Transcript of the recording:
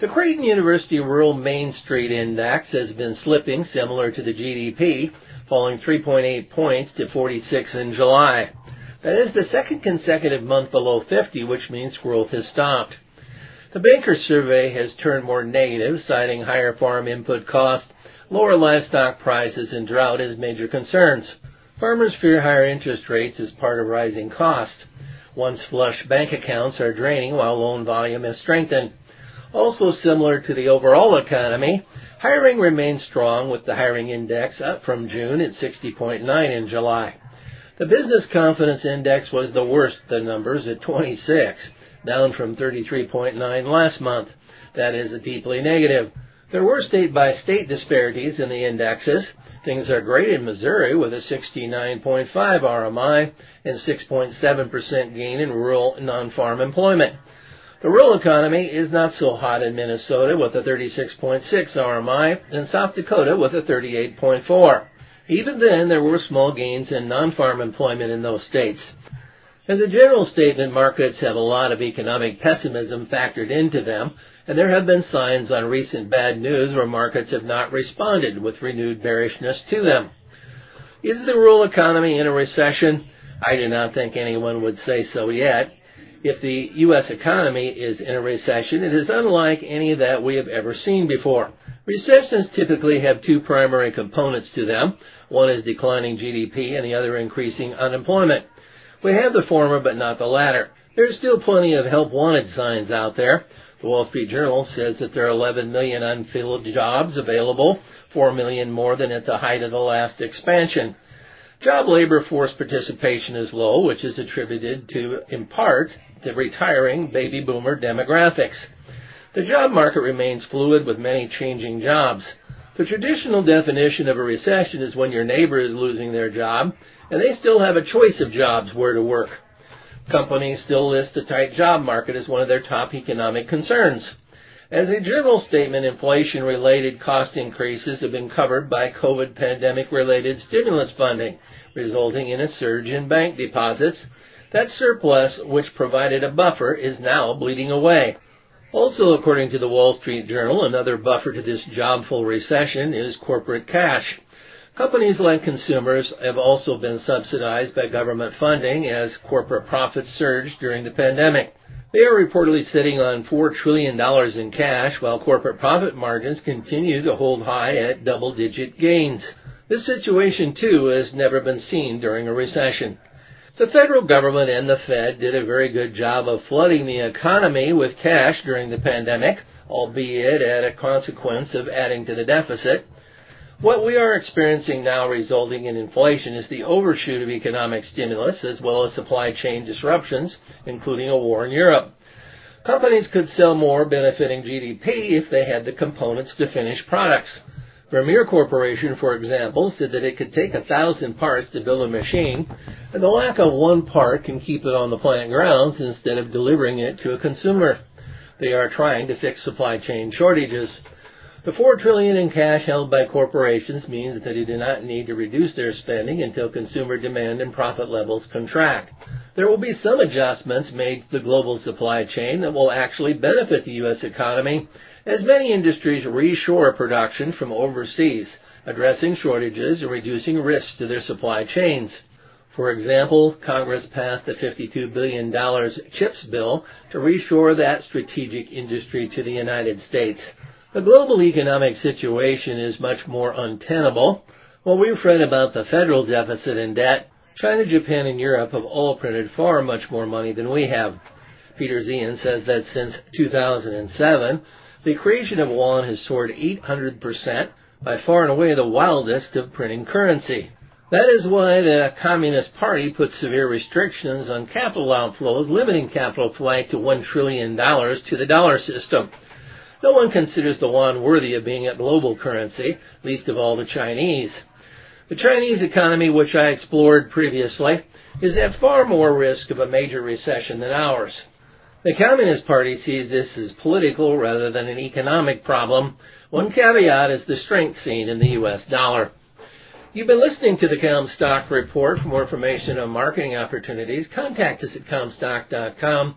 The Creighton University Rural Main Street Index has been slipping similar to the GDP, falling 3.8 points to 46 in July. That is the second consecutive month below 50, which means growth has stopped. The Bankers survey has turned more negative, citing higher farm input costs, lower livestock prices, and drought as major concerns. Farmers fear higher interest rates as part of rising costs. Once flush bank accounts are draining while loan volume has strengthened. Also similar to the overall economy, hiring remains strong with the hiring index up from June at 60.9 in July. The business confidence index was the worst of the numbers at 26, down from 33.9 last month. That is deeply negative. There were state by state disparities in the indexes. Things are great in Missouri with a 69.5 RMI and 6.7% gain in rural non-farm employment. The rural economy is not so hot in Minnesota with a 36.6 RMI and South Dakota with a 38.4. Even then, there were small gains in non-farm employment in those states. As a general statement, markets have a lot of economic pessimism factored into them, and there have been signs on recent bad news where markets have not responded with renewed bearishness to them. Is the rural economy in a recession? I do not think anyone would say so yet. If the U.S. economy is in a recession, it is unlike any that we have ever seen before. Recessions typically have two primary components to them. One is declining GDP and the other increasing unemployment. We have the former but not the latter. There's still plenty of help wanted signs out there. The Wall Street Journal says that there are 11 million unfilled jobs available, 4 million more than at the height of the last expansion. Job labor force participation is low, which is attributed to, in part, the retiring baby boomer demographics. The job market remains fluid with many changing jobs. The traditional definition of a recession is when your neighbor is losing their job and they still have a choice of jobs where to work. Companies still list the tight job market as one of their top economic concerns. As a general statement, inflation related cost increases have been covered by COVID pandemic related stimulus funding, resulting in a surge in bank deposits that surplus, which provided a buffer, is now bleeding away. Also, according to the Wall Street Journal, another buffer to this jobful recession is corporate cash. Companies like consumers have also been subsidized by government funding as corporate profits surged during the pandemic. They are reportedly sitting on $4 trillion in cash while corporate profit margins continue to hold high at double digit gains. This situation too has never been seen during a recession. The federal government and the Fed did a very good job of flooding the economy with cash during the pandemic, albeit at a consequence of adding to the deficit. What we are experiencing now resulting in inflation is the overshoot of economic stimulus as well as supply chain disruptions, including a war in Europe. Companies could sell more benefiting GDP if they had the components to finish products. Vermeer Corporation, for example, said that it could take a thousand parts to build a machine, and the lack of one part can keep it on the plant grounds instead of delivering it to a consumer. They are trying to fix supply chain shortages. The four trillion in cash held by corporations means that they do not need to reduce their spending until consumer demand and profit levels contract. There will be some adjustments made to the global supply chain that will actually benefit the U.S. economy as many industries reshore production from overseas, addressing shortages and reducing risks to their supply chains. For example, Congress passed a $52 billion CHIPS bill to reshore that strategic industry to the United States. The global economic situation is much more untenable. While we fret about the federal deficit and debt, China, Japan, and Europe have all printed far much more money than we have. Peter Zeihan says that since 2007, the creation of yuan has soared 800%, by far and away the wildest of printing currency. That is why the Communist Party put severe restrictions on capital outflows, limiting capital flight to $1 trillion to the dollar system. No one considers the yuan worthy of being a global currency, least of all the Chinese. The Chinese economy, which I explored previously, is at far more risk of a major recession than ours. The Communist Party sees this as political rather than an economic problem. One caveat is the strength seen in the U.S. dollar. You've been listening to the Commstock Report. For more information on marketing opportunities, contact us at Commstock.com